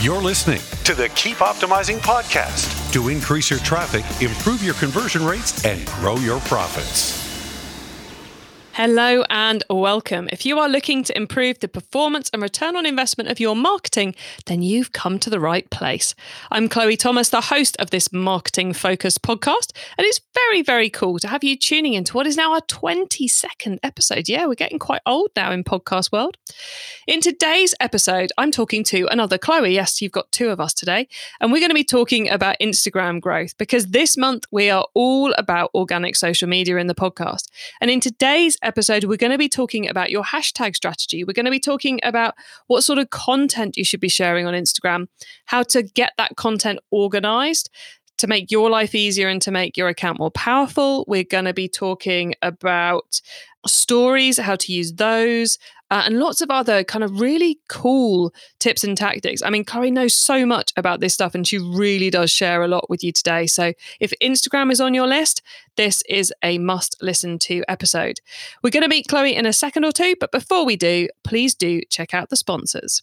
You're listening to the Keep Optimizing podcast to increase your traffic, improve your conversion rates, and grow your profits. Hello and welcome. If you are looking to improve the performance and return on investment of your marketing, then you've come to the right place. I'm Chloe Thomas, the host of this marketing focused podcast, and it's very, very cool to have you tuning into what is now our 22nd episode. Yeah, we're getting quite old now in podcast world. In today's episode, I'm talking to another Chloe. Yes, you've got two of us today, and we're going to be talking about Instagram growth because this month we are all about organic social media in the podcast. And in today's episode, we're going to be talking about your hashtag strategy. We're going to be talking about what sort of content you should be sharing on Instagram, how to get that content organized to make your life easier and to make your account more powerful. We're going to be talking about stories, how to use those, uh, and lots of other kind of really cool tips and tactics. I mean, Chloe knows so much about this stuff and she really does share a lot with you today. So if Instagram is on your list, this is a must listen to episode. We're going to meet Chloe in a second or two, but before we do, please do check out the sponsors.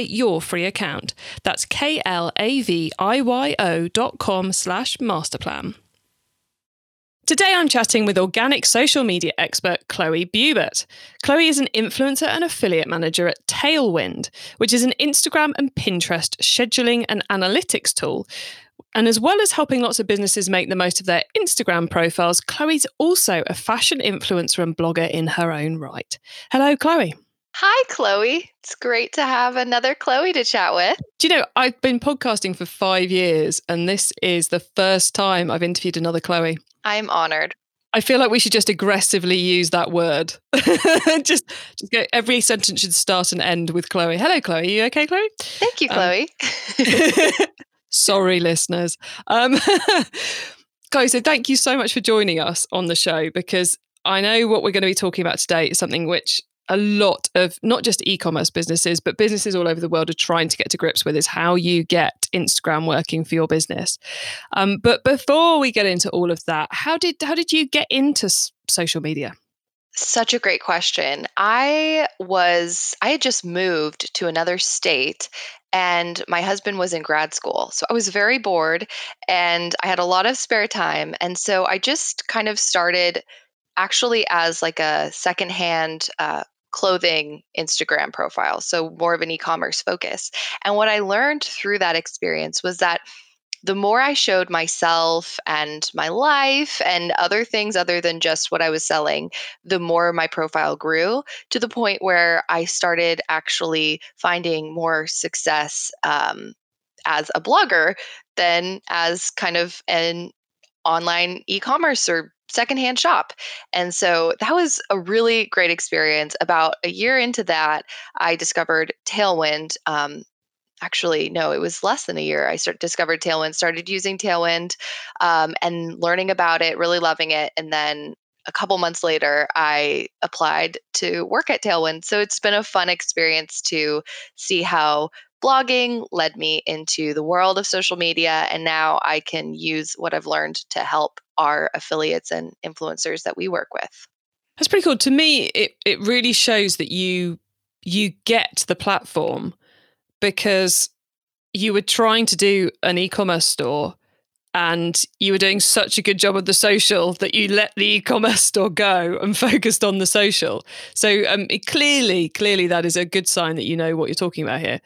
your free account. That's K-L-A-V-I-Y-O dot com slash masterplan. Today I'm chatting with organic social media expert Chloe Bubert. Chloe is an influencer and affiliate manager at Tailwind, which is an Instagram and Pinterest scheduling and analytics tool. And as well as helping lots of businesses make the most of their Instagram profiles, Chloe's also a fashion influencer and blogger in her own right. Hello, Chloe. Hi, Chloe. It's great to have another Chloe to chat with. Do you know, I've been podcasting for five years, and this is the first time I've interviewed another Chloe. I'm honored. I feel like we should just aggressively use that word. just, just go, every sentence should start and end with Chloe. Hello, Chloe. Are you okay, Chloe? Thank you, Chloe. Um, sorry, listeners. Um, Chloe, so thank you so much for joining us on the show because I know what we're going to be talking about today is something which a lot of not just e-commerce businesses but businesses all over the world are trying to get to grips with is how you get instagram working for your business um, but before we get into all of that how did how did you get into s- social media such a great question. I was, I had just moved to another state and my husband was in grad school. So I was very bored and I had a lot of spare time. And so I just kind of started actually as like a secondhand uh, clothing Instagram profile. So more of an e commerce focus. And what I learned through that experience was that the more I showed myself and my life and other things other than just what I was selling, the more my profile grew to the point where I started actually finding more success um, as a blogger than as kind of an online e commerce or secondhand shop. And so that was a really great experience. About a year into that, I discovered Tailwind. Um, actually, no, it was less than a year. I started discovered Tailwind, started using Tailwind, um, and learning about it, really loving it, and then. A couple months later, I applied to work at Tailwind. So it's been a fun experience to see how blogging led me into the world of social media. And now I can use what I've learned to help our affiliates and influencers that we work with. That's pretty cool. To me, it, it really shows that you you get the platform because you were trying to do an e-commerce store and you were doing such a good job of the social that you let the e-commerce store go and focused on the social. So um, it, clearly, clearly, that is a good sign that you know what you're talking about here.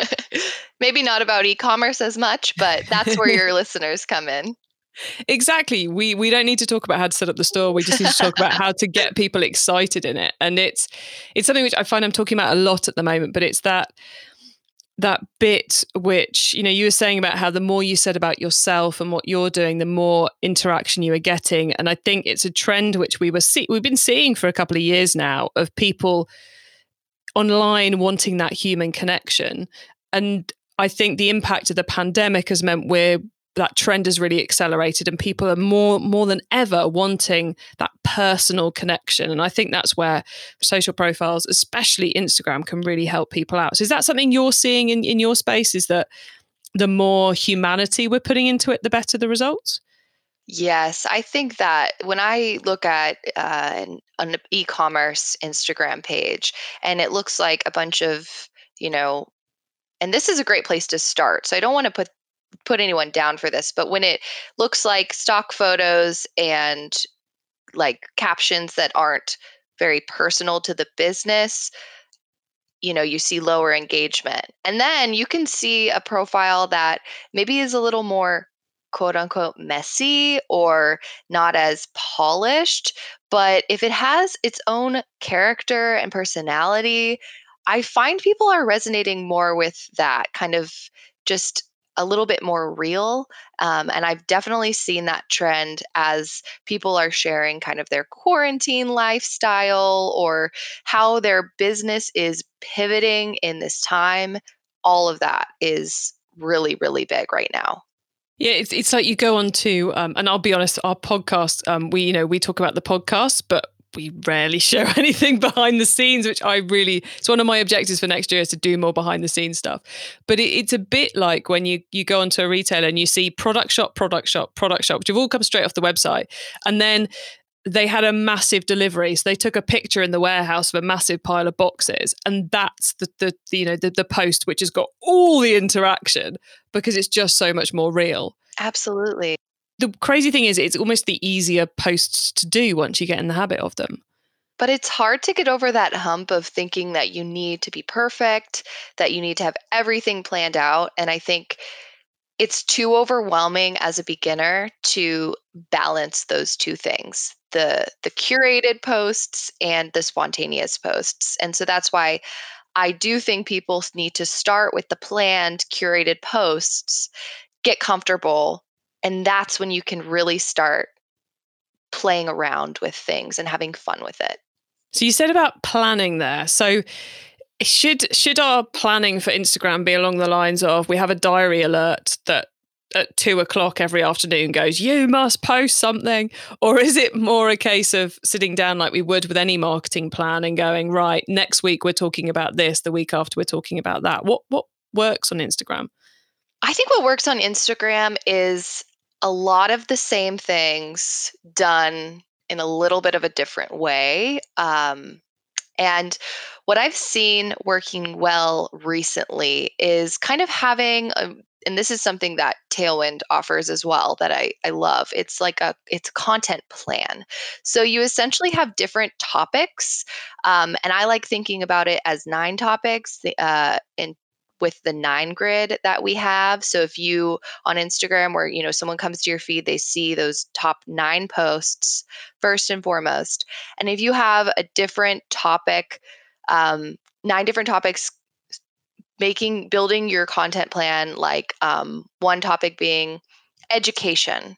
Maybe not about e-commerce as much, but that's where your listeners come in. Exactly. We we don't need to talk about how to set up the store. We just need to talk about how to get people excited in it. And it's it's something which I find I'm talking about a lot at the moment, but it's that that bit which you know you were saying about how the more you said about yourself and what you're doing the more interaction you are getting. And i think it's a trend which we were see- we've been seeing for a couple of years now of people online wanting that human connection. And I think the impact of the pandemic has meant we're that trend has really accelerated and people are more more than ever wanting that personal connection and i think that's where social profiles especially instagram can really help people out so is that something you're seeing in, in your space is that the more humanity we're putting into it the better the results Yes, I think that when I look at uh, an, an e-commerce Instagram page, and it looks like a bunch of, you know, and this is a great place to start. So I don't want to put put anyone down for this, but when it looks like stock photos and like captions that aren't very personal to the business, you know, you see lower engagement. And then you can see a profile that maybe is a little more quote unquote messy or not as polished. But if it has its own character and personality, I find people are resonating more with that kind of just a little bit more real. Um, and I've definitely seen that trend as people are sharing kind of their quarantine lifestyle or how their business is pivoting in this time. All of that is really, really big right now. Yeah, it's it's like you go on to, um, and I'll be honest, our podcast, um, we you know we talk about the podcast, but we rarely show anything behind the scenes, which I really it's one of my objectives for next year is to do more behind the scenes stuff. But it, it's a bit like when you you go onto a retailer and you see product shop, product shop, product shop, which have all come straight off the website, and then they had a massive delivery. So they took a picture in the warehouse of a massive pile of boxes, and that's the, the, the you know the, the post which has got all the interaction because it's just so much more real. Absolutely. The crazy thing is, it's almost the easier posts to do once you get in the habit of them. But it's hard to get over that hump of thinking that you need to be perfect, that you need to have everything planned out. And I think it's too overwhelming as a beginner to balance those two things the the curated posts and the spontaneous posts and so that's why i do think people need to start with the planned curated posts get comfortable and that's when you can really start playing around with things and having fun with it so you said about planning there so should should our planning for Instagram be along the lines of we have a diary alert that at two o'clock every afternoon goes, you must post something? Or is it more a case of sitting down like we would with any marketing plan and going, right, next week we're talking about this, the week after we're talking about that? What what works on Instagram? I think what works on Instagram is a lot of the same things done in a little bit of a different way. Um, and what I've seen working well recently is kind of having a, and this is something that Tailwind offers as well that I, I love. It's like a it's a content plan. So you essentially have different topics, um, and I like thinking about it as nine topics. Uh, in with the nine grid that we have. So if you on Instagram where you know someone comes to your feed, they see those top nine posts first and foremost. And if you have a different topic, um, nine different topics making building your content plan like um, one topic being education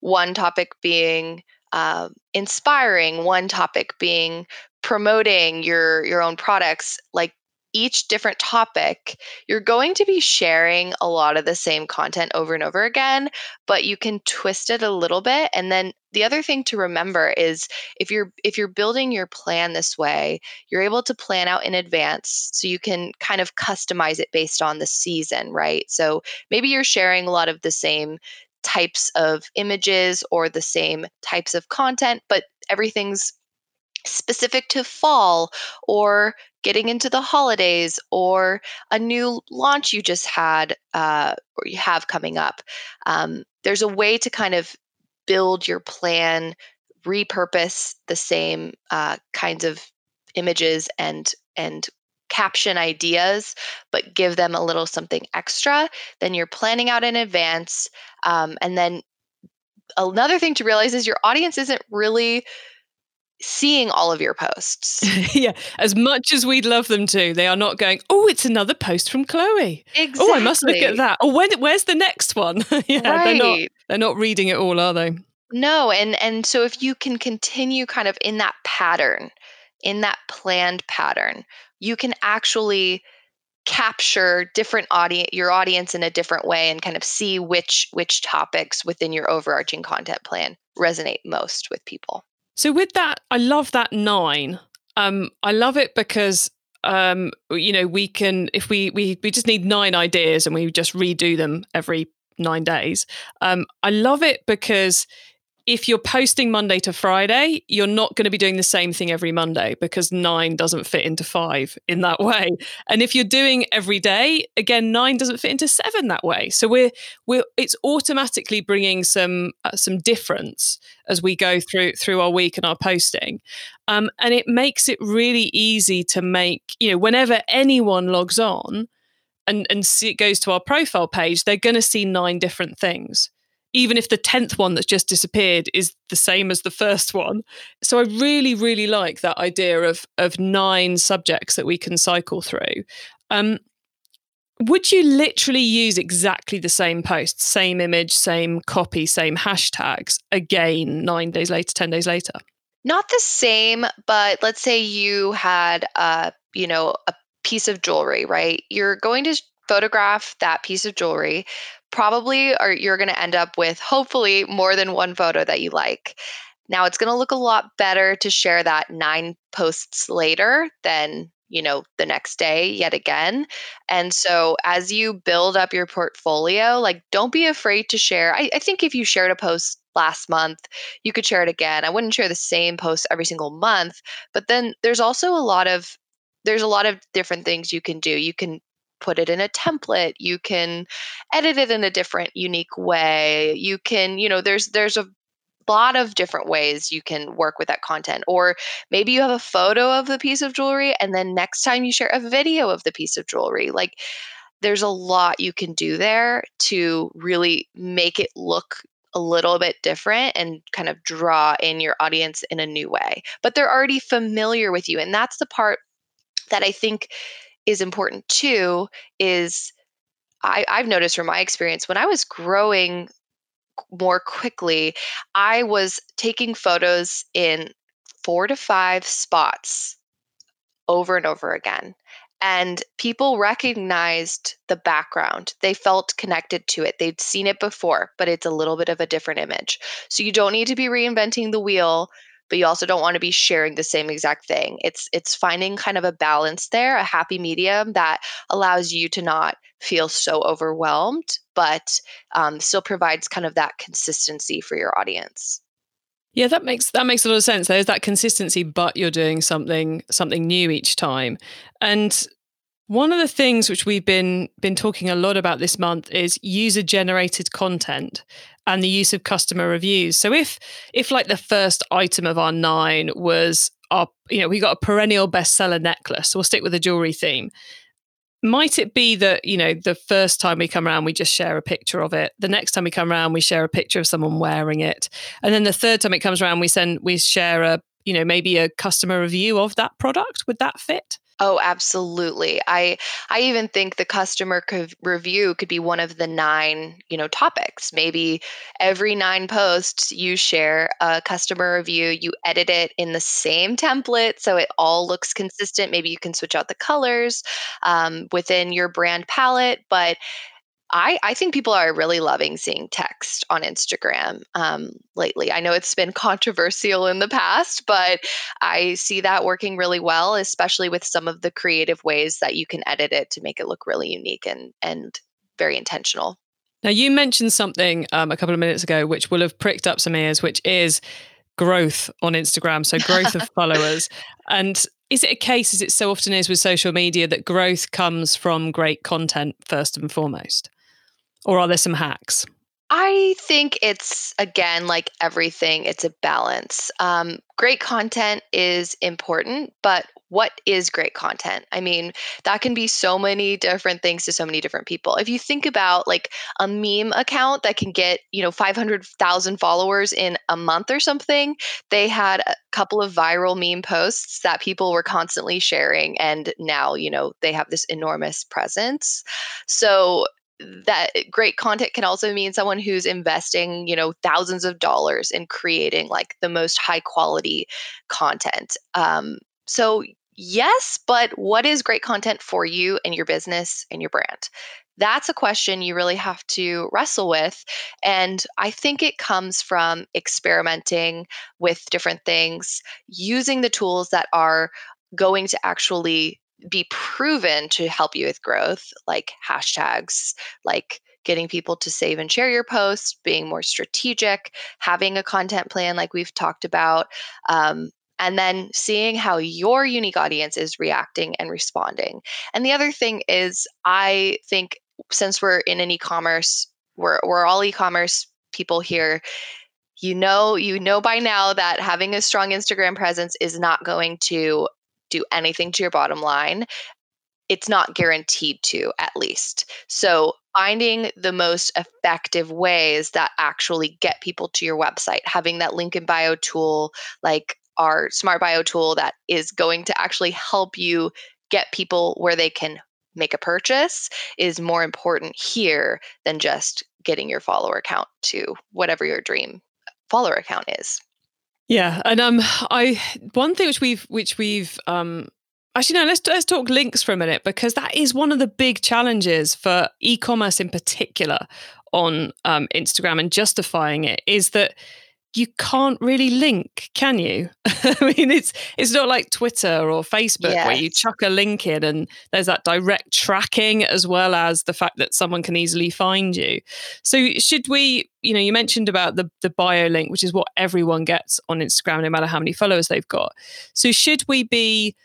one topic being uh, inspiring one topic being promoting your your own products like each different topic, you're going to be sharing a lot of the same content over and over again, but you can twist it a little bit. And then the other thing to remember is if you're if you're building your plan this way, you're able to plan out in advance so you can kind of customize it based on the season, right? So maybe you're sharing a lot of the same types of images or the same types of content, but everything's specific to fall or getting into the holidays or a new launch you just had uh, or you have coming up. Um, there's a way to kind of build your plan, repurpose the same uh, kinds of images and and caption ideas, but give them a little something extra. Then you're planning out in advance, um, and then another thing to realize is your audience isn't really seeing all of your posts. yeah, as much as we'd love them to, they are not going, "Oh, it's another post from Chloe." Exactly. Oh, I must look at that. Oh, when, where's the next one? yeah, right. they're not they're not reading it all, are they? No, and and so if you can continue kind of in that pattern, in that planned pattern, you can actually capture different audience your audience in a different way and kind of see which which topics within your overarching content plan resonate most with people so with that i love that nine. Um i love it because um you know we can if we we we just need nine ideas and we just redo them every nine days. Um i love it because if you're posting Monday to Friday, you're not going to be doing the same thing every Monday because nine doesn't fit into five in that way. And if you're doing every day, again, nine doesn't fit into seven that way. So we're we're it's automatically bringing some uh, some difference as we go through through our week and our posting, um, and it makes it really easy to make you know whenever anyone logs on. And, and see, it goes to our profile page, they're going to see nine different things even if the 10th one that's just disappeared is the same as the first one. So I really, really like that idea of, of nine subjects that we can cycle through. Um, would you literally use exactly the same post, same image, same copy, same hashtags again nine days later, 10 days later? Not the same, but let's say you had a, you know, a piece of jewelry, right? You're going to photograph that piece of jewelry probably are you're going to end up with hopefully more than one photo that you like. Now it's going to look a lot better to share that 9 posts later than you know the next day yet again. And so as you build up your portfolio like don't be afraid to share. I, I, think if you shared a post last month you could share it again. I wouldn't share the same post every single month but then there's also a lot of there's a lot of different things you can do. You can put it in a template you can edit it in a different unique way you can you know there's there's a lot of different ways you can work with that content or maybe you have a photo of the piece of jewelry and then next time you share a video of the piece of jewelry like there's a lot you can do there to really make it look a little bit different and kind of draw in your audience in a new way. But they're already familiar with you. And that's the part that I think is important too is I, I've noticed from my experience when I was growing more quickly, I was taking photos in four to five spots over and over again. And people recognized the background. They felt connected to it. They'd seen it before, but it's a little bit of a different image. So you don't need to be reinventing the wheel but you also don't want to be sharing the same exact thing. It's it's finding kind of a balance there, a happy medium that allows you to not feel so overwhelmed, but um, still provides kind of that consistency for your audience. Yeah, that makes that makes a lot of sense. There's that consistency, but you're doing something something new each time. And one of the things which we've been been talking a lot about this month is user generated content and the use of customer reviews. So if if like the first item of our nine was our you know we got a perennial bestseller necklace, so we'll stick with the jewelry theme. Might it be that you know the first time we come around we just share a picture of it, the next time we come around we share a picture of someone wearing it, and then the third time it comes around we send we share a you know maybe a customer review of that product? Would that fit? Oh, absolutely. I I even think the customer co- review could be one of the nine, you know, topics. Maybe every nine posts you share a customer review, you edit it in the same template so it all looks consistent. Maybe you can switch out the colors um, within your brand palette, but I, I think people are really loving seeing text on Instagram um, lately. I know it's been controversial in the past, but I see that working really well, especially with some of the creative ways that you can edit it to make it look really unique and and very intentional. Now, you mentioned something um, a couple of minutes ago, which will have pricked up some ears, which is growth on Instagram. So, growth of followers. And is it a case, as it so often is with social media, that growth comes from great content first and foremost? Or are there some hacks? I think it's again like everything, it's a balance. Um, great content is important, but what is great content? I mean, that can be so many different things to so many different people. If you think about like a meme account that can get, you know, 500,000 followers in a month or something, they had a couple of viral meme posts that people were constantly sharing. And now, you know, they have this enormous presence. So that great content can also mean someone who's investing you know thousands of dollars in creating like the most high quality content um, so yes, but what is great content for you and your business and your brand? That's a question you really have to wrestle with. And I think it comes from experimenting with different things, using the tools that are going to actually be proven to help you with growth, like hashtags, like getting people to save and share your posts, being more strategic, having a content plan like we've talked about, um, and then seeing how your unique audience is reacting and responding. And the other thing is, I think since we're in an e-commerce, we're we're all e-commerce people here. You know, you know by now that having a strong Instagram presence is not going to do anything to your bottom line. It's not guaranteed to, at least. So, finding the most effective ways that actually get people to your website, having that link in bio tool like our smart bio tool that is going to actually help you get people where they can make a purchase is more important here than just getting your follower count to whatever your dream follower account is. Yeah, and um, I one thing which we've which we've um Actually, no. Let's let's talk links for a minute because that is one of the big challenges for e-commerce in particular on um, Instagram and justifying it is that you can't really link, can you? I mean, it's it's not like Twitter or Facebook yes. where you chuck a link in and there's that direct tracking as well as the fact that someone can easily find you. So should we, you know, you mentioned about the the bio link, which is what everyone gets on Instagram, no matter how many followers they've got. So should we be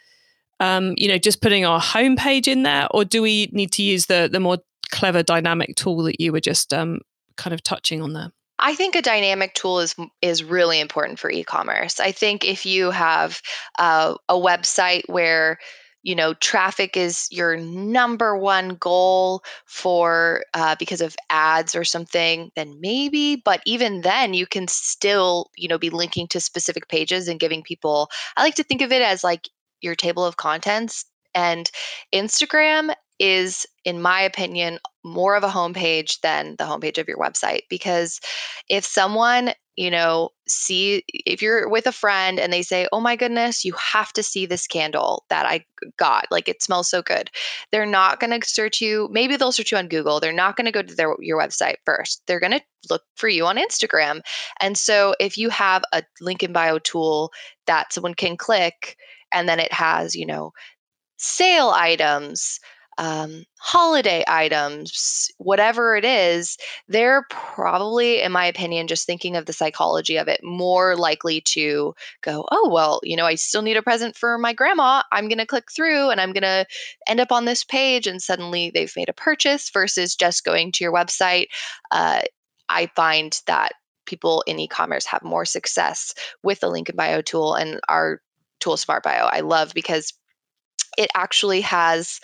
um, you know, just putting our homepage in there, or do we need to use the the more clever dynamic tool that you were just um, kind of touching on there? I think a dynamic tool is is really important for e-commerce. I think if you have uh, a website where you know traffic is your number one goal for uh, because of ads or something then maybe but even then you can still you know be linking to specific pages and giving people i like to think of it as like your table of contents and instagram is, in my opinion, more of a homepage than the homepage of your website. Because if someone, you know, see, if you're with a friend and they say, oh my goodness, you have to see this candle that I got, like it smells so good, they're not going to search you. Maybe they'll search you on Google. They're not going to go to their, your website first. They're going to look for you on Instagram. And so if you have a link in bio tool that someone can click, and then it has, you know, sale items, um, holiday items, whatever it is, they're probably, in my opinion, just thinking of the psychology of it, more likely to go, oh, well, you know, I still need a present for my grandma. I'm going to click through and I'm going to end up on this page. And suddenly they've made a purchase versus just going to your website. Uh, I find that people in e-commerce have more success with the link in bio tool and our tool smart bio i love because it actually has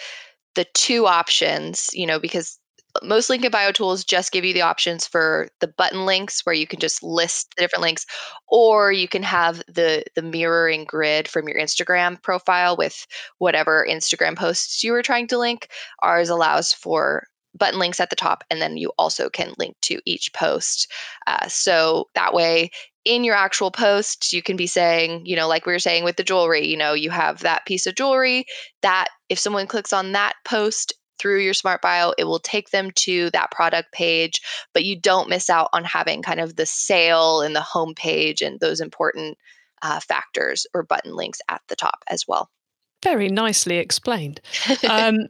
the two options, you know, because most link in bio tools just give you the options for the button links where you can just list the different links or you can have the the mirroring grid from your instagram profile with whatever instagram posts you were trying to link. Ours allows for button links at the top and then you also can link to each post. Uh, so that way in your actual post, you can be saying, you know, like we were saying with the jewelry, you know, you have that piece of jewelry that if someone clicks on that post through your smart bio, it will take them to that product page, but you don't miss out on having kind of the sale and the home page and those important uh, factors or button links at the top as well. Very nicely explained. Um,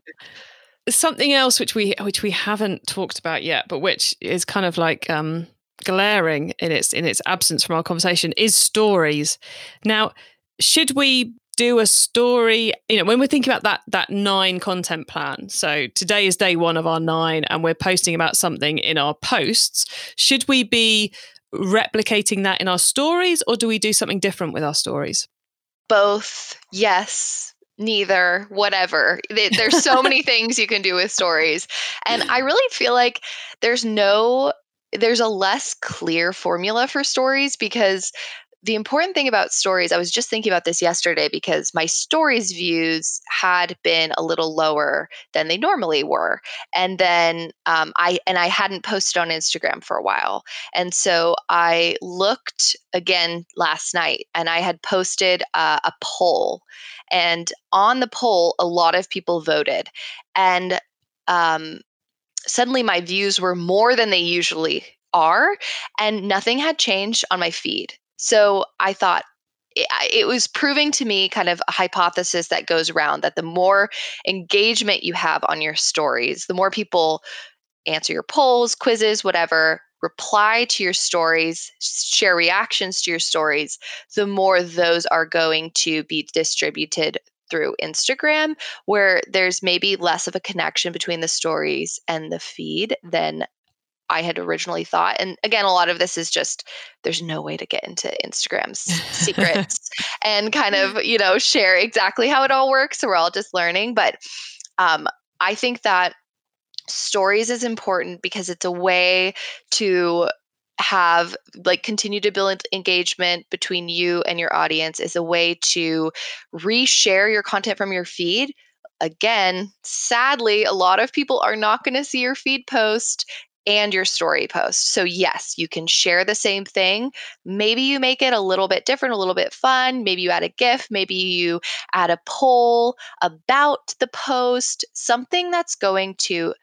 something else which we which we haven't talked about yet, but which is kind of like um, glaring in its in its absence from our conversation is stories. Now, should we do a story you know when we're thinking about that that nine content plan so today is day one of our nine and we're posting about something in our posts should we be replicating that in our stories or do we do something different with our stories? Both yes neither whatever. There's so many things you can do with stories. And i really feel like there's no there's a less clear formula for stories because the important thing about stories, I was just thinking about this yesterday because my stories views had been a little lower than they normally were, and then um, I and I hadn't posted on Instagram for a while, and so I looked again last night, and I had posted uh, a poll, and on the poll, a lot of people voted, and um, suddenly my views were more than they usually are and nothing had changed on my feed. So I thought eh, it, it was proving to me kind of a hypothesis that goes around that the more engagement you have on your stories, the more people answer your polls, quizzes, whatever, reply to your stories, share reactions to your stories, the more those are going to be distributed through Instagram, where there's maybe less of a connection between the stories and the feed than I had originally thought. And again, a lot of this is just there's no way to get into Instagram's secrets and kind of, you know, share exactly how it all works. So we're all just learning. But um, I think that stories is important because it's a way to have like continue to build engagement between you and your audience is a way to reshare your content from your feed again, sadly, a lot of people are not going to see your feed post and your story post. So, yes, you can share the same thing. Maybe you make it a little bit different, a little bit fun. Maybe you add a GIF. Maybe you add a poll about the post, something that's going to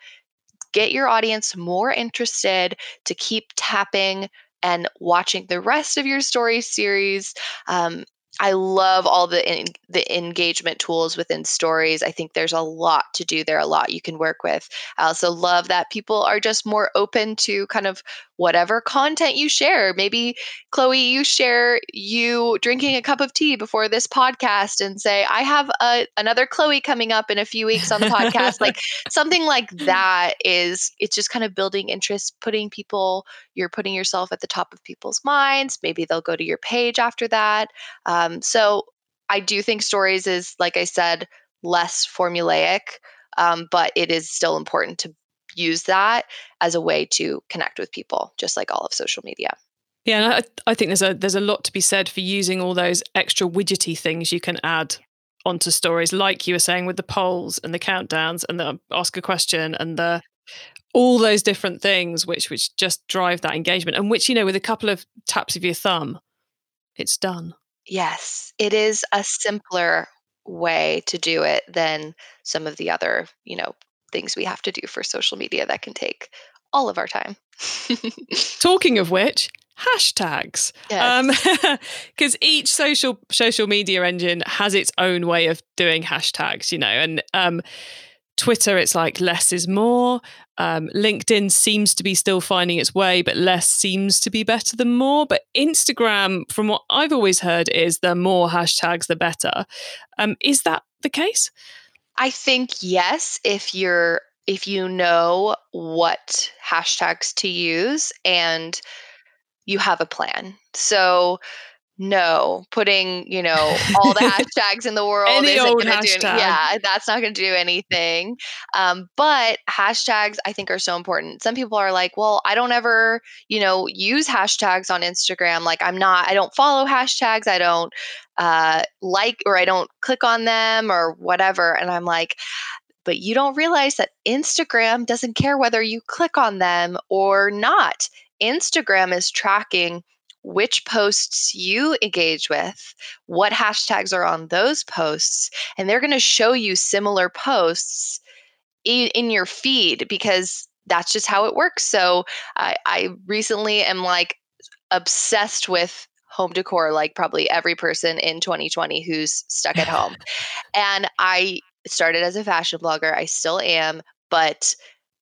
get your audience more interested to keep tapping and watching the rest of your story series. Um, I love all the in, the engagement tools within stories. I think there's a lot to do there, a lot you can work with. I also love that people are just more open to kind of whatever content you share. Maybe Chloe, you share you drinking a cup of tea before this podcast and say, "I have a, another Chloe coming up in a few weeks on the podcast." like something like that is it's just kind of building interest, putting people you're putting yourself at the top of people's minds. Maybe they'll go to your page after that. Um, so I do think stories is, like I said, less formulaic, um, but it is still important to use that as a way to connect with people, just like all of social media. Yeah, I, I think there's a there's a lot to be said for using all those extra widgety things you can add onto stories, like you were saying with the polls and the countdowns and the ask a question and the all those different things which which just drive that engagement and which you know with a couple of taps of your thumb it's done yes it is a simpler way to do it than some of the other you know things we have to do for social media that can take all of our time talking of which hashtags because yes. um, each social social media engine has its own way of doing hashtags you know and um, Twitter, it's like less is more. Um, LinkedIn seems to be still finding its way, but less seems to be better than more. But Instagram, from what I've always heard, is the more hashtags, the better. Um, is that the case? I think yes, if you're if you know what hashtags to use and you have a plan. So no, putting, you know, all the hashtags in the world Any isn't going to do any, yeah, that's not going to do anything. Um, but hashtags I think are so important. Some people are like, well, I don't ever, you know, use hashtags on Instagram. Like I'm not, I don't follow hashtags. I don't uh, like or I don't click on them or whatever. And I'm like, but you don't realize that Instagram doesn't care whether you click on them or not. Instagram is tracking which posts you engage with, what hashtags are on those posts, and they're going to show you similar posts in, in, your feed because that's just how it works. So I, I recently am like obsessed with home decor, like probably every person in 2020 who's stuck at home. and I started as a fashion blogger, I still am, but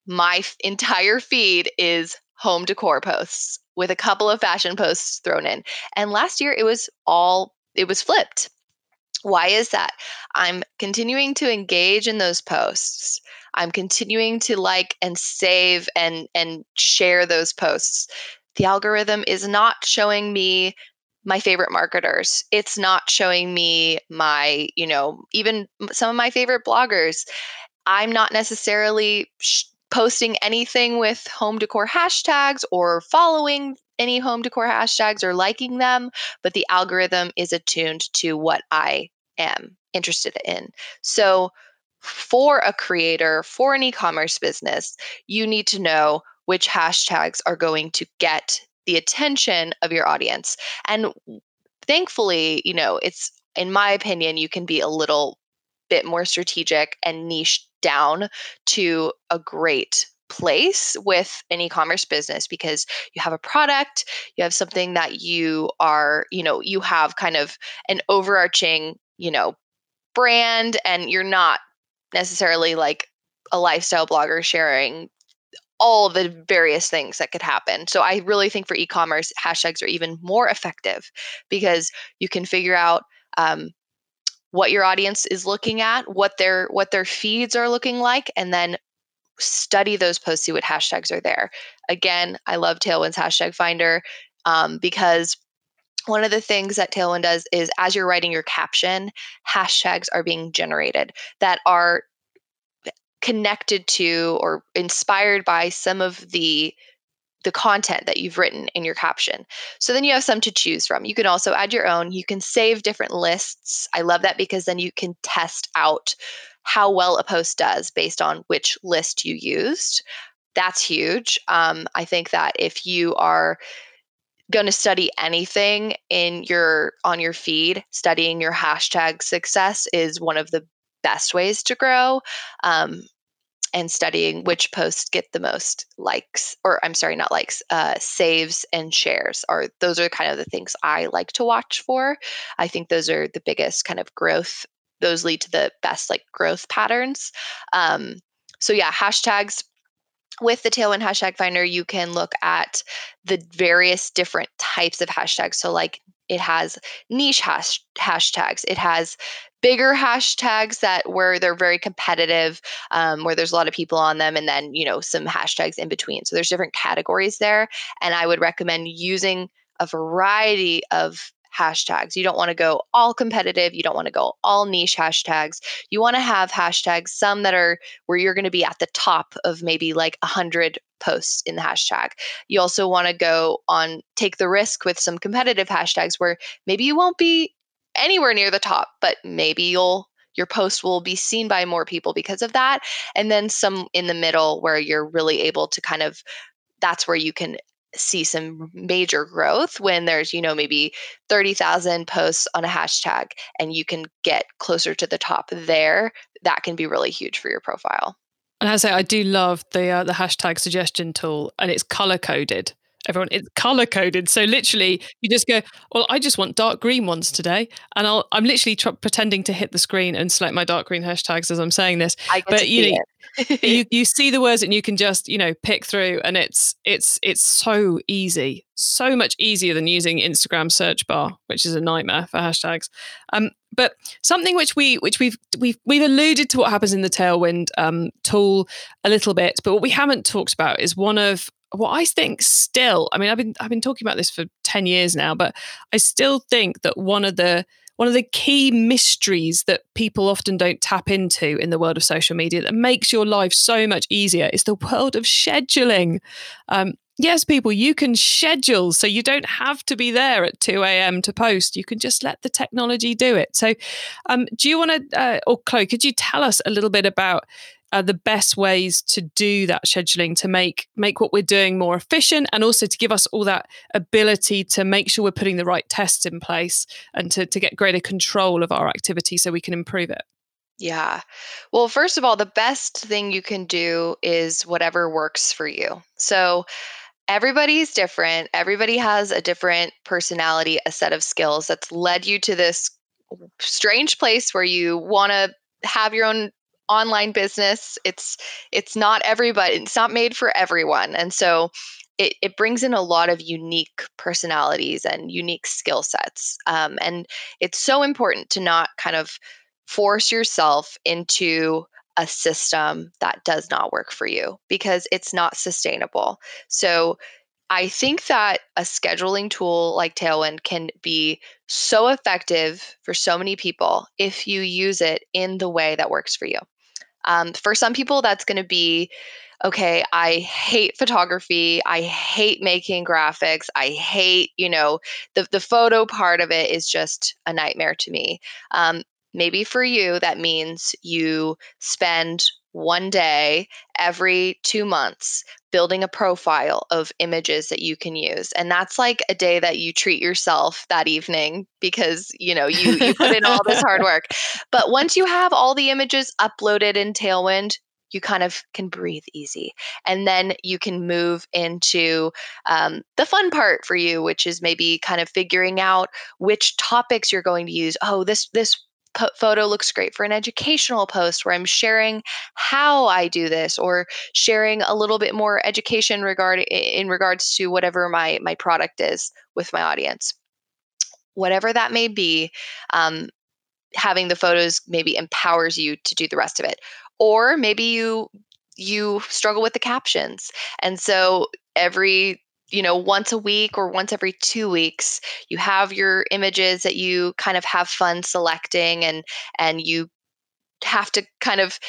my f- entire feed is home decor posts with a couple of fashion posts thrown in. And last year it was all, it was flipped. Why is that? I'm continuing to engage in those posts. I'm continuing to like and save and and share those posts. The algorithm is not showing me my favorite marketers. It's not showing me my, you know, even some of my favorite bloggers. I'm not necessarily sh- posting anything with home decor hashtags or following any home decor hashtags or liking them, but the algorithm is attuned to what I am interested in. So, for a creator, for an e commerce business, you need to know which hashtags are going to get the attention of your audience. And thankfully, you know, it's in my opinion, you can be a little bit more strategic and niche down to a great place with an e-commerce business because you have a product you have something that you are you know you have kind of an overarching you know brand and you're not necessarily like a lifestyle blogger sharing all the various things that could happen. So I really think for e-commerce, hashtags are even more effective because you can figure out um, what your audience is looking at, what their what their feeds are looking like, and then study those posts, see what hashtags are there. Again, I love Tailwind's hashtag finder um, because one of the things that Tailwind does is as you're writing your caption, hashtags are being generated that are connected to or inspired by some of the the content that you've written in your caption. So then you have some to choose from. You can also add your own. You can save different lists. I love that because then you can test out how well a post does based on which list you used. That's huge. Um, I think that if you are going to study anything in your on your feed, studying your hashtag success is one of the best ways to grow. Um, and studying which posts get the most likes or i'm sorry not likes uh, saves and shares are those are kind of the things i like to watch for i think those are the biggest kind of growth those lead to the best like growth patterns um, so yeah hashtags with the Tailwind hashtag finder, you can look at the various different types of hashtags. So, like it has niche hash, hashtags, it has bigger hashtags that where they're very competitive, um, where there's a lot of people on them, and then you know some hashtags in between. So there's different categories there, and I would recommend using a variety of hashtags. You don't want to go all competitive. You don't want to go all niche hashtags. You want to have hashtags, some that are where you're going to be at the top of maybe like 100 posts in the hashtag. You also want to go on, take the risk with some competitive hashtags where maybe you won't be anywhere near the top, but maybe you'll your post will be seen by more people because of that and then some in the middle where you're really able to kind of that's where you can see some major growth when there's you know maybe 30,000 posts on a hashtag and you can get closer to the top there that can be really huge for your profile. And I say I do love the uh, the hashtag suggestion tool and it's color coded everyone it's color coded. So literally you just go well i just want dark green ones today and i'll i'm literally tr- pretending to hit the screen and select my dark green hashtags as i'm saying this. But you know you you see the words and you can just you know pick through and it's it's it's so easy so much easier than using instagram search bar which is a nightmare for hashtags. Um but something which we which we've we've we've alluded to what happens in the tailwind um, tool a little bit but what we haven't talked about is one of what I think still, I mean, I've been I've been talking about this for 10 years now, but I still think that one of the one of the key mysteries that people often don't tap into in the world of social media that makes your life so much easier is the world of scheduling. Um, yes, people, you can schedule so you don't have to be there at 2 a.m. to post. You can just let the technology do it. So, um, do you want to, uh, or Chloe, could you tell us a little bit about uh, the best ways to do that scheduling to make make what we're doing more efficient and also to give us all that ability to make sure we're putting the right tests in place and to, to get greater control of our activity so we can improve it yeah. Well, first of all, the best thing you can do is whatever works for you. So, everybody's different. Everybody has a different personality, a set of skills that's led you to this strange place where you want to have your own online business it's it's not everybody it's not made for everyone and so it, it brings in a lot of unique personalities and unique skill sets um, and it's so important to not kind of force yourself into a system that does not work for you because it's not sustainable so I think that a scheduling tool like Tailwind can be so effective for so many people if you use it in the way that works for you. Um, for some people, that's going to be okay, I hate photography. I hate making graphics. I hate, you know, the, the photo part of it is just a nightmare to me. Um, maybe for you, that means you spend one day every two months building a profile of images that you can use and that's like a day that you treat yourself that evening because you know you, you put in all this hard work. But once you have all the images uploaded in tailwind you kind of can breathe easy and then you can move into um, the fun part for you which is maybe kind of figuring out which topics you're going to use. Oh this this photo looks great for an educational post where I'm sharing how I do this or sharing a little bit more education regard in regards to whatever my my product is with my audience. Whatever that may be, um, having the photos maybe empowers you to do the rest of it. Or maybe you you struggle with the captions. And so every you know once a week or once every two weeks you have your images that you kind of have fun selecting and and you have to kind of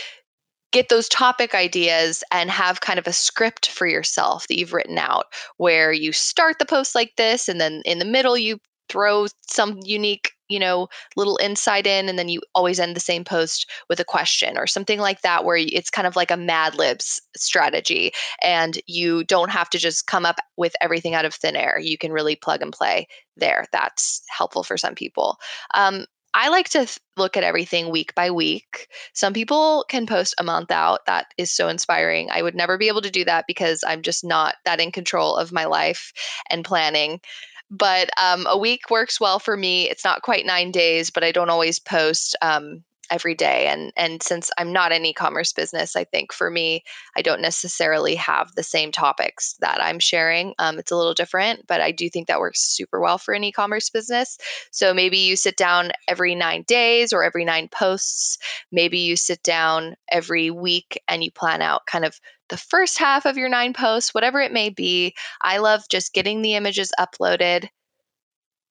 get those topic ideas and have kind of a script for yourself that you've written out where you start the post like this and then in the middle you throw some unique you know little insight in and then you always end the same post with a question or something like that where it's kind of like a mad libs strategy and you don't have to just come up with everything out of thin air you can really plug and play there that's helpful for some people um, I like to th- look at everything week by week. Some people can post a month out. That is so inspiring. I would never be able to do that because I'm just not that in control of my life and planning but um, a week works well for me. It's not quite nine days, but I don't always post um, every day. And and since I'm not an e-commerce business, I think for me, I don't necessarily have the same topics that I'm sharing. Um, it's a little different, but I do think that works super well for an e-commerce business. So maybe you sit down every nine days or every nine posts. Maybe you sit down every week and you plan out kind of the first half of your nine posts, whatever it may be. I love just getting the images uploaded,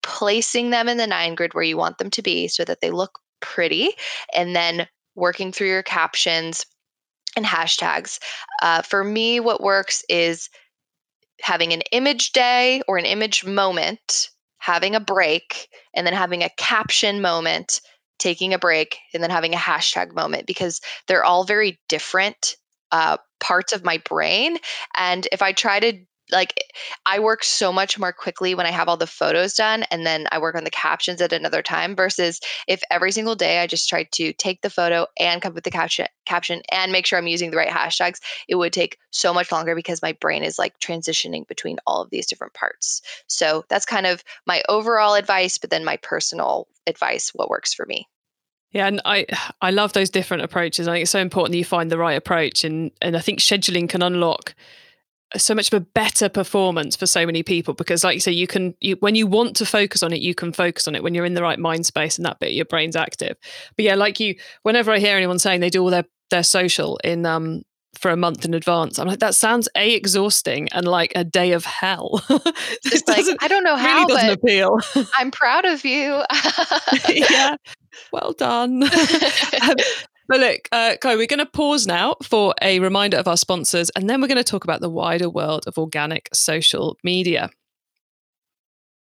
placing them in the nine grid where you want them to be so that they look pretty, and then working through your captions and hashtags. Uh, for me, what works is having an image day or an image moment, having a break, and then having a caption moment, taking a break, and then having a hashtag moment because they're all very different uh, parts of my brain. And if I try to like I work so much more quickly when I have all the photos done and then I work on the captions at another time versus if every single day I just tried to take the photo and come up with the caption caption and make sure I'm using the right hashtags, it would take so much longer because my brain is like transitioning between all of these different parts. So that's kind of my overall advice, but then my personal advice, what works for me. Yeah, and I I love those different approaches. I think it's so important that you find the right approach, and and I think scheduling can unlock so much of a better performance for so many people because like you say you can you, when you want to focus on it you can focus on it when you're in the right mind space and that bit your brain's active but yeah like you whenever i hear anyone saying they do all their their social in um for a month in advance. I'm like, that sounds a exhausting and like a day of hell. Just like I don't know how, really doesn't appeal. I'm proud of you. yeah, well done. um, but look, uh, Chloe, we're going to pause now for a reminder of our sponsors, and then we're going to talk about the wider world of organic social media.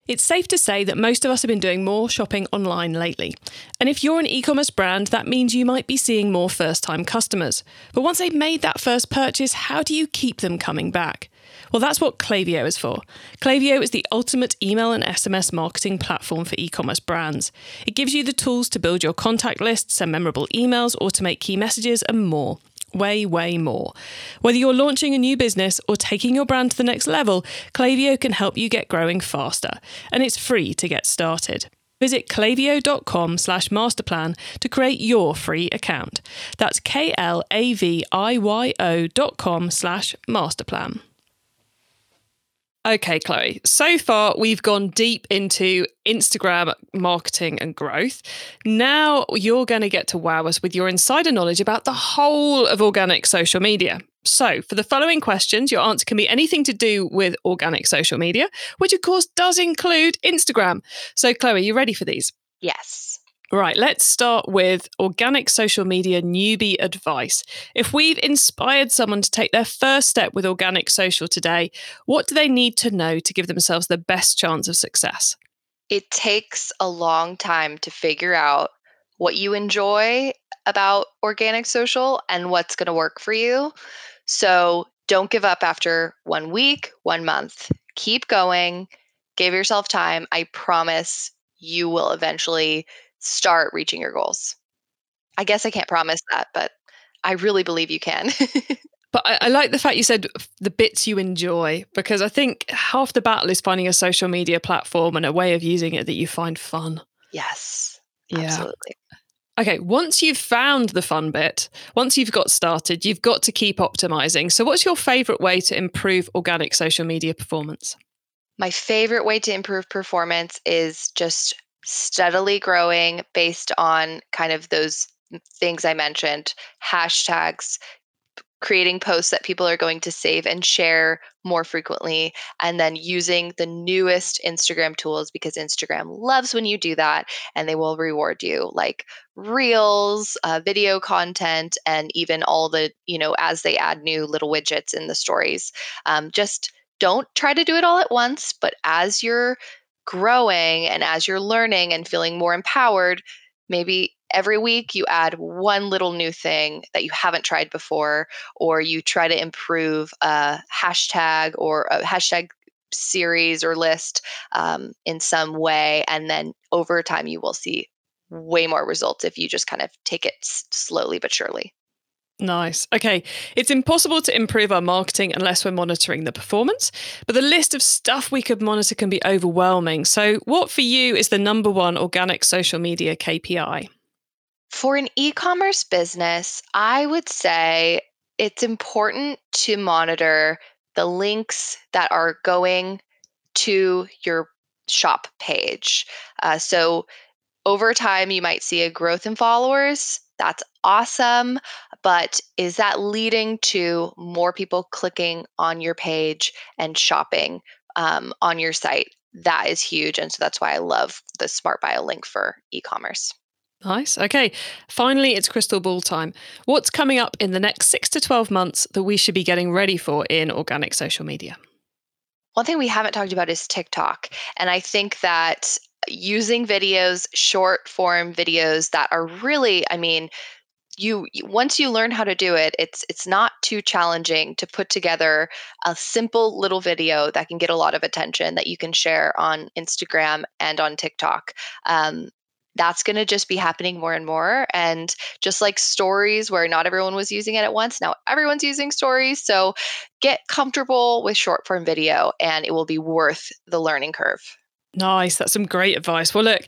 It's safe to say that most of us have been doing more shopping online lately. And if you're an e commerce brand, that means you might be seeing more first time customers. But once they've made that first purchase, how do you keep them coming back? Well, that's what Klaviyo is for. Klaviyo is the ultimate email and SMS marketing platform for e commerce brands. It gives you the tools to build your contact list, send memorable emails, automate key messages, and more way, way more. Whether you're launching a new business or taking your brand to the next level, Klaviyo can help you get growing faster, and it's free to get started. Visit klaviyo.com slash masterplan to create your free account. That's K-L-A-V-I-Y-O dot com slash masterplan. Okay, Chloe. So far, we've gone deep into Instagram marketing and growth. Now you're going to get to wow us with your insider knowledge about the whole of organic social media. So, for the following questions, your answer can be anything to do with organic social media, which of course does include Instagram. So, Chloe, you ready for these? Yes. Right, let's start with organic social media newbie advice. If we've inspired someone to take their first step with organic social today, what do they need to know to give themselves the best chance of success? It takes a long time to figure out what you enjoy about organic social and what's going to work for you. So don't give up after one week, one month. Keep going, give yourself time. I promise you will eventually start reaching your goals. I guess I can't promise that, but I really believe you can. But I, I, like the fact you said the bits you enjoy because I think half the battle is finding a social media platform and a way of using it that you find fun. Yes. Yeah. Absolutely. Okay, once you've found the fun bit, once you've got started, you've got to keep optimizing. So, what's your favorite way to improve organic social media performance? My favorite way to improve performance is just steadily growing based on kind of those things I mentioned hashtags, creating posts that people are going to save and share more frequently, and then using the newest Instagram tools because Instagram loves when you do that and they will reward you, like reels, uh, video content, and even all the, you know, as they add new little widgets in the stories. Um, just don't try to do it all at once, but as you're growing and as you're learning and feeling more empowered, maybe every week you add one little new thing that you haven't tried before, or you try to improve a hashtag or a hashtag series or list um, in some way. And then over time, you will see way more results if you just kind of take it slowly but surely. Nice. Okay. It's impossible to improve our marketing unless we're monitoring the performance, but the list of stuff we could monitor can be overwhelming. So, what for you is the number one organic social media KPI? For an e commerce business, I would say it's important to monitor the links that are going to your shop page. Uh, so, over time, you might see a growth in followers. That's awesome. But is that leading to more people clicking on your page and shopping um, on your site? That is huge. And so that's why I love the Smart Bio link for e commerce. Nice. Okay. Finally, it's crystal ball time. What's coming up in the next six to 12 months that we should be getting ready for in organic social media? One thing we haven't talked about is TikTok. And I think that using videos, short form videos that are really, I mean, you once you learn how to do it it's it's not too challenging to put together a simple little video that can get a lot of attention that you can share on instagram and on tiktok um, that's going to just be happening more and more. And just like stories, where not everyone was using it at once, now everyone's using stories. So get comfortable with short form video and it will be worth the learning curve. Nice. That's some great advice. Well, look,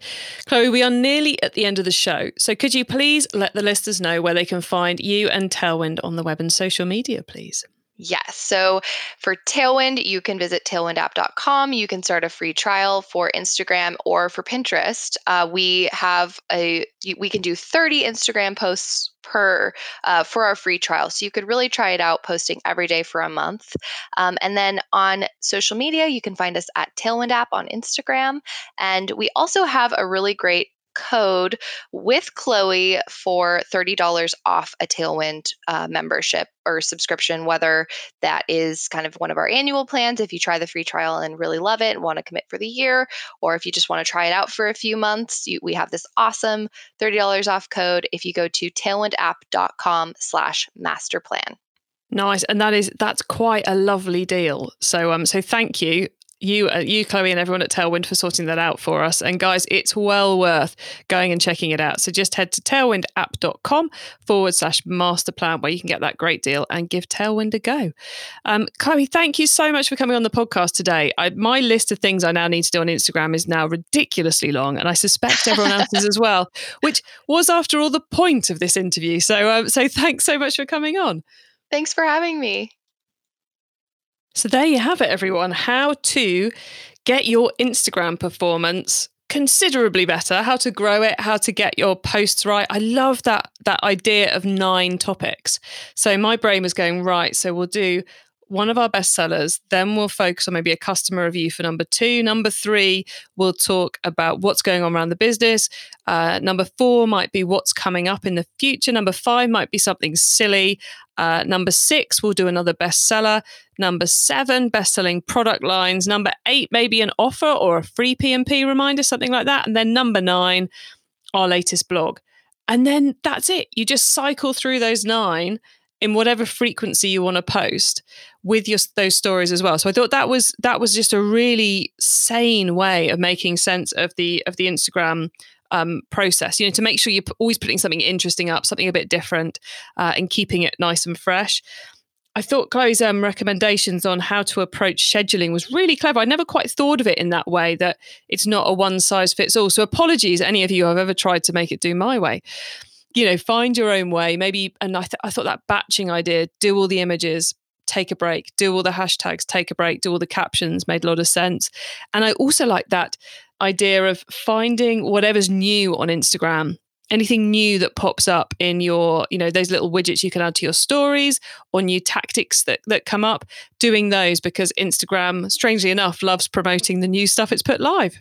Chloe, we are nearly at the end of the show. So could you please let the listeners know where they can find you and Tailwind on the web and social media, please? Yes. So for Tailwind, you can visit tailwindapp.com. You can start a free trial for Instagram or for Pinterest. Uh, we have a we can do 30 Instagram posts per uh, for our free trial. So you could really try it out, posting every day for a month. Um, and then on social media, you can find us at Tailwind App on Instagram, and we also have a really great code with Chloe for $30 off a Tailwind uh, membership or subscription, whether that is kind of one of our annual plans if you try the free trial and really love it and want to commit for the year, or if you just want to try it out for a few months, you, we have this awesome $30 off code if you go to tailwindapp.com slash master plan. Nice, and that is that's quite a lovely deal. So um, so thank you you, uh, you, Chloe, and everyone at Tailwind for sorting that out for us. And guys, it's well worth going and checking it out. So just head to tailwindapp.com forward slash master plan where you can get that great deal and give Tailwind a go. Um, Chloe, thank you so much for coming on the podcast today. I, my list of things I now need to do on Instagram is now ridiculously long, and I suspect everyone else's as well, which was, after all, the point of this interview. So, um, so thanks so much for coming on. Thanks for having me. So there you have it, everyone. How to get your Instagram performance considerably better, how to grow it, how to get your posts right. I love that that idea of nine topics. So my brain was going right. So we'll do one of our best sellers. Then we'll focus on maybe a customer review for number two. Number three, we'll talk about what's going on around the business. Uh, number four might be what's coming up in the future. Number five might be something silly. Uh, number six, we'll do another bestseller. Number seven, best selling product lines. Number eight, maybe an offer or a free PMP reminder, something like that. And then number nine, our latest blog. And then that's it. You just cycle through those nine in whatever frequency you want to post with your those stories as well. So I thought that was that was just a really sane way of making sense of the of the Instagram um, process. You know, to make sure you're always putting something interesting up, something a bit different, uh, and keeping it nice and fresh. I thought Chloe's um, recommendations on how to approach scheduling was really clever. I never quite thought of it in that way, that it's not a one size fits all. So, apologies, any of you have ever tried to make it do my way you know, find your own way. Maybe, and I, th- I thought that batching idea, do all the images, take a break, do all the hashtags, take a break, do all the captions made a lot of sense. And I also like that idea of finding whatever's new on Instagram anything new that pops up in your you know those little widgets you can add to your stories or new tactics that, that come up doing those because instagram strangely enough loves promoting the new stuff it's put live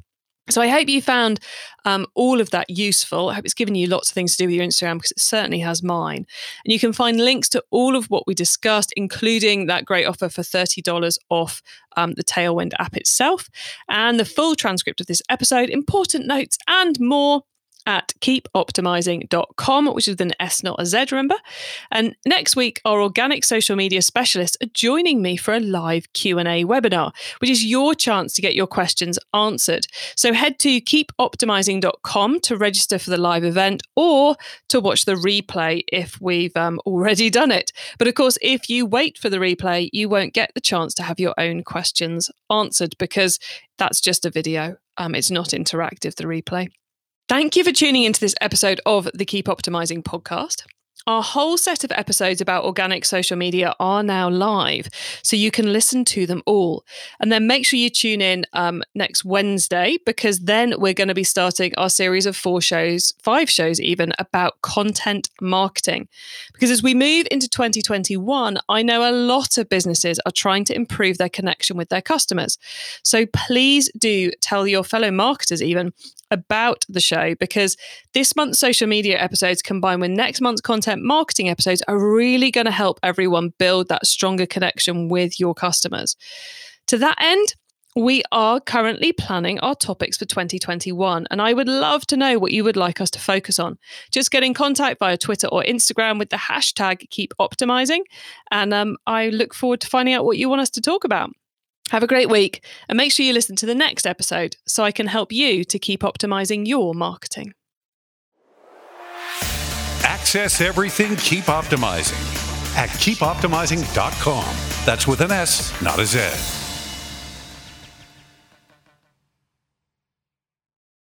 so I hope you found um, all of that useful. I hope it's given you lots of things to do with your Instagram because it certainly has mine. And you can find links to all of what we discussed, including that great offer for $30 off um, the Tailwind app itself and the full transcript of this episode, important notes, and more at keepoptimizing.com, which is an S, not a Z, remember? And next week, our organic social media specialists are joining me for a live Q&A webinar, which is your chance to get your questions answered. So head to keepoptimizing.com to register for the live event or to watch the replay if we've um, already done it. But of course, if you wait for the replay, you won't get the chance to have your own questions answered because that's just a video. Um, it's not interactive, the replay. Thank you for tuning into this episode of the Keep Optimizing podcast. Our whole set of episodes about organic social media are now live, so you can listen to them all. And then make sure you tune in um, next Wednesday because then we're going to be starting our series of four shows, five shows even, about content marketing. Because as we move into 2021, I know a lot of businesses are trying to improve their connection with their customers. So please do tell your fellow marketers even about the show because this month's social media episodes combined with next month's content marketing episodes are really going to help everyone build that stronger connection with your customers. To that end, we are currently planning our topics for 2021, and I would love to know what you would like us to focus on. Just get in contact via Twitter or Instagram with the hashtag Keep Optimizing, and um, I look forward to finding out what you want us to talk about. Have a great week and make sure you listen to the next episode so I can help you to keep optimizing your marketing. Access everything Keep Optimizing at keepoptimizing.com. That's with an S, not a Z.